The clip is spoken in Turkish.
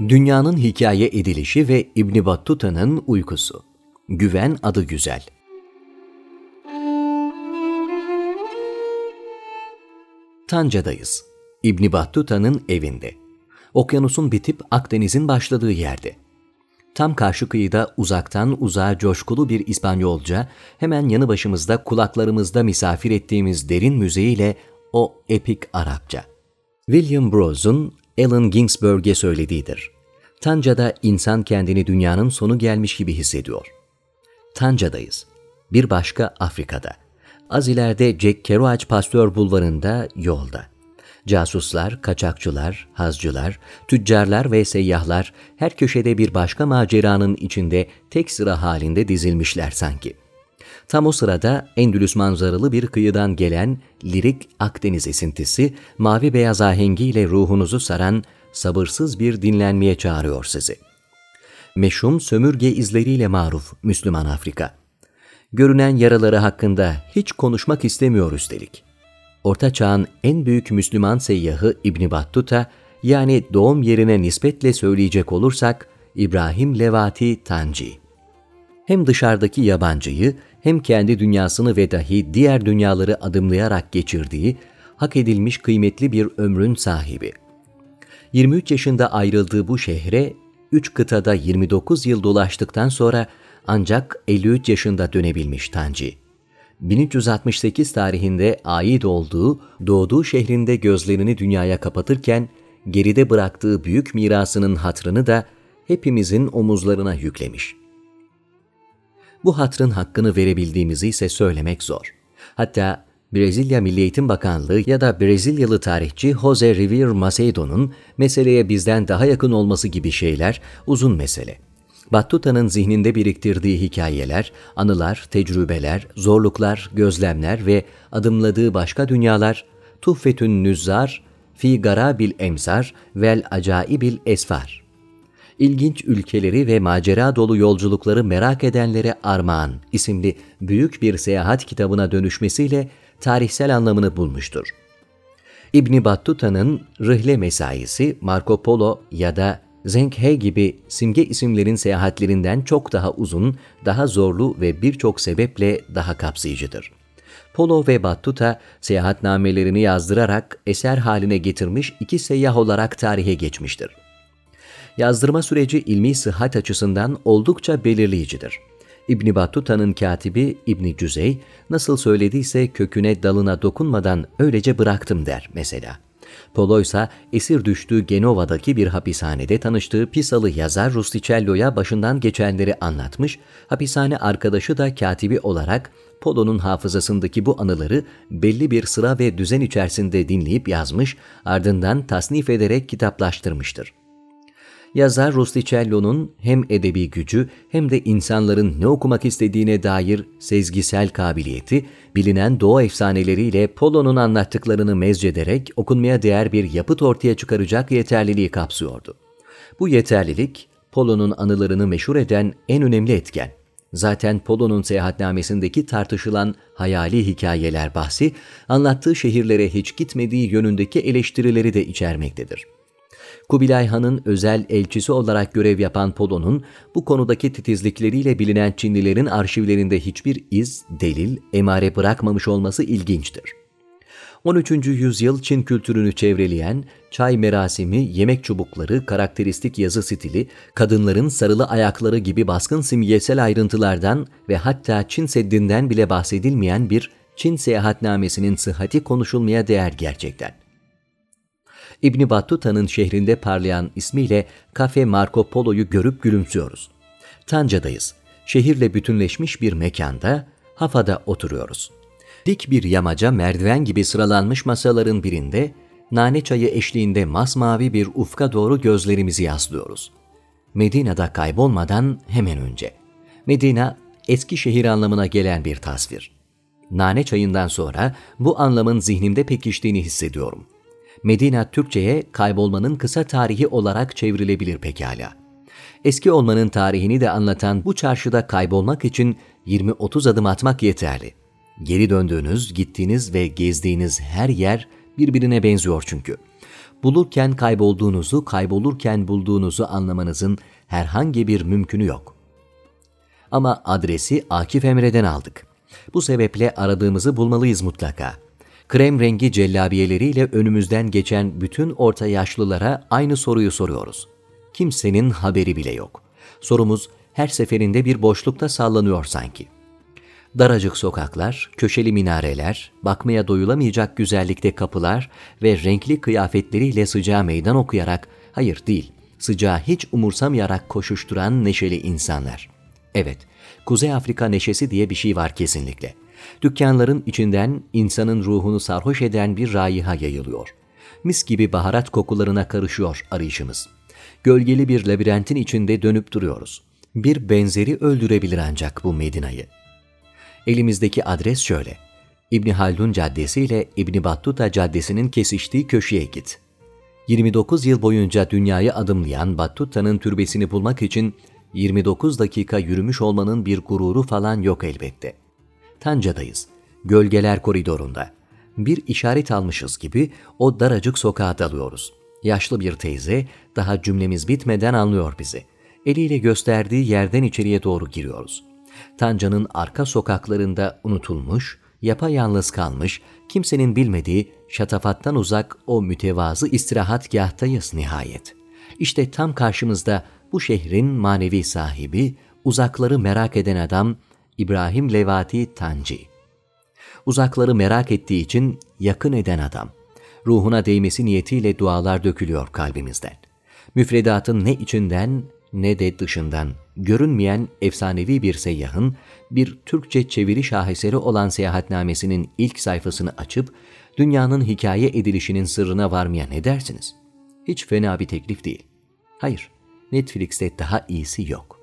Dünyanın hikaye edilişi ve İbn Battuta'nın uykusu. Güven adı güzel. Tanca'dayız. İbn Battuta'nın evinde. Okyanusun bitip Akdeniz'in başladığı yerde. Tam karşı kıyıda uzaktan uzağa coşkulu bir İspanyolca, hemen yanı başımızda kulaklarımızda misafir ettiğimiz derin müziğiyle o epik Arapça. William Brows'un Allen Ginsberg'e söylediğidir. Tanca'da insan kendini dünyanın sonu gelmiş gibi hissediyor. Tanca'dayız. Bir başka Afrika'da. Az ileride Jack Kerouac Pastör Bulvarı'nda yolda. Casuslar, kaçakçılar, hazcılar, tüccarlar ve seyyahlar her köşede bir başka maceranın içinde tek sıra halinde dizilmişler sanki. Tam o sırada Endülüs manzaralı bir kıyıdan gelen lirik Akdeniz esintisi, mavi beyaz ahengiyle ruhunuzu saran sabırsız bir dinlenmeye çağırıyor sizi. Meşhum sömürge izleriyle maruf Müslüman Afrika. Görünen yaraları hakkında hiç konuşmak istemiyor üstelik. Orta Çağ'ın en büyük Müslüman seyyahı İbn Battuta, yani doğum yerine nispetle söyleyecek olursak İbrahim Levati Tanci. Hem dışarıdaki yabancıyı hem kendi dünyasını ve dahi diğer dünyaları adımlayarak geçirdiği, hak edilmiş kıymetli bir ömrün sahibi. 23 yaşında ayrıldığı bu şehre 3 kıtada 29 yıl dolaştıktan sonra ancak 53 yaşında dönebilmiş Tanci. 1368 tarihinde ait olduğu, doğduğu şehrinde gözlerini dünyaya kapatırken geride bıraktığı büyük mirasının hatrını da hepimizin omuzlarına yüklemiş. Bu hatrın hakkını verebildiğimizi ise söylemek zor. Hatta Brezilya Milli Eğitim Bakanlığı ya da Brezilyalı tarihçi Jose Rivier Macedo'nun meseleye bizden daha yakın olması gibi şeyler uzun mesele. Battuta'nın zihninde biriktirdiği hikayeler, anılar, tecrübeler, zorluklar, gözlemler ve adımladığı başka dünyalar, Tuhfetün Nüzzar, Fi Garabil Emsar vel Acaibil Esfar. İlginç ülkeleri ve macera dolu yolculukları merak edenlere armağan isimli büyük bir seyahat kitabına dönüşmesiyle tarihsel anlamını bulmuştur. İbni Battuta'nın Rıhle Mesaisi, Marco Polo ya da Zenghe gibi simge isimlerin seyahatlerinden çok daha uzun, daha zorlu ve birçok sebeple daha kapsayıcıdır. Polo ve Battuta seyahatnamelerini yazdırarak eser haline getirmiş iki seyyah olarak tarihe geçmiştir. Yazdırma süreci ilmi sıhhat açısından oldukça belirleyicidir. İbni Battuta'nın katibi İbni Cüzey nasıl söylediyse köküne dalına dokunmadan öylece bıraktım der mesela. Polo ise esir düştüğü Genova'daki bir hapishanede tanıştığı Pisalı yazar Rusticello'ya başından geçenleri anlatmış, hapishane arkadaşı da katibi olarak Polo'nun hafızasındaki bu anıları belli bir sıra ve düzen içerisinde dinleyip yazmış, ardından tasnif ederek kitaplaştırmıştır. Yazar Rusticello'nun hem edebi gücü hem de insanların ne okumak istediğine dair sezgisel kabiliyeti, bilinen doğa efsaneleriyle Polo'nun anlattıklarını mezcederek okunmaya değer bir yapıt ortaya çıkaracak yeterliliği kapsıyordu. Bu yeterlilik, Polo'nun anılarını meşhur eden en önemli etken. Zaten Polo'nun seyahatnamesindeki tartışılan hayali hikayeler bahsi, anlattığı şehirlere hiç gitmediği yönündeki eleştirileri de içermektedir. Kubilay Han'ın özel elçisi olarak görev yapan Polo'nun bu konudaki titizlikleriyle bilinen Çinlilerin arşivlerinde hiçbir iz, delil, emare bırakmamış olması ilginçtir. 13. yüzyıl Çin kültürünü çevreleyen çay merasimi, yemek çubukları, karakteristik yazı stili, kadınların sarılı ayakları gibi baskın simgesel ayrıntılardan ve hatta Çin Seddi'nden bile bahsedilmeyen bir Çin seyahatnamesinin sıhhati konuşulmaya değer gerçekten. İbni Battuta'nın şehrinde parlayan ismiyle Kafe Marco Polo'yu görüp gülümsüyoruz. Tanca'dayız. Şehirle bütünleşmiş bir mekanda, Hafa'da oturuyoruz. Dik bir yamaca merdiven gibi sıralanmış masaların birinde, nane çayı eşliğinde masmavi bir ufka doğru gözlerimizi yaslıyoruz. Medine'de kaybolmadan hemen önce. Medine, eski şehir anlamına gelen bir tasvir. Nane çayından sonra bu anlamın zihnimde pekiştiğini hissediyorum.'' Medina Türkçe'ye kaybolmanın kısa tarihi olarak çevrilebilir pekala. Eski olmanın tarihini de anlatan bu çarşıda kaybolmak için 20-30 adım atmak yeterli. Geri döndüğünüz, gittiğiniz ve gezdiğiniz her yer birbirine benziyor çünkü. Bulurken kaybolduğunuzu, kaybolurken bulduğunuzu anlamanızın herhangi bir mümkünü yok. Ama adresi Akif Emre'den aldık. Bu sebeple aradığımızı bulmalıyız mutlaka. Krem rengi cellabiyeleriyle önümüzden geçen bütün orta yaşlılara aynı soruyu soruyoruz. Kimsenin haberi bile yok. Sorumuz her seferinde bir boşlukta sallanıyor sanki. Daracık sokaklar, köşeli minareler, bakmaya doyulamayacak güzellikte kapılar ve renkli kıyafetleriyle sıcağı meydan okuyarak, hayır değil, sıcağı hiç umursamayarak koşuşturan neşeli insanlar. Evet, Kuzey Afrika neşesi diye bir şey var kesinlikle. Dükkanların içinden insanın ruhunu sarhoş eden bir raiha yayılıyor. Mis gibi baharat kokularına karışıyor arayışımız. Gölgeli bir labirentin içinde dönüp duruyoruz. Bir benzeri öldürebilir ancak bu Medina'yı. Elimizdeki adres şöyle. İbni Haldun Caddesi ile İbni Battuta Caddesi'nin kesiştiği köşeye git. 29 yıl boyunca dünyayı adımlayan Battuta'nın türbesini bulmak için 29 dakika yürümüş olmanın bir gururu falan yok elbette. Tanca'dayız. Gölgeler koridorunda. Bir işaret almışız gibi o daracık sokağa dalıyoruz. Yaşlı bir teyze daha cümlemiz bitmeden anlıyor bizi. Eliyle gösterdiği yerden içeriye doğru giriyoruz. Tanca'nın arka sokaklarında unutulmuş, yapayalnız kalmış, kimsenin bilmediği, şatafattan uzak o mütevazı istirahatgahtayız nihayet. İşte tam karşımızda bu şehrin manevi sahibi, uzakları merak eden adam İbrahim Levati Tanci. Uzakları merak ettiği için yakın eden adam. Ruhuna değmesi niyetiyle dualar dökülüyor kalbimizden. Müfredatın ne içinden ne de dışından görünmeyen efsanevi bir seyyahın bir Türkçe çeviri şaheseri olan seyahatnamesinin ilk sayfasını açıp dünyanın hikaye edilişinin sırrına varmaya ne dersiniz? Hiç fena bir teklif değil. Hayır, Netflix'te daha iyisi yok.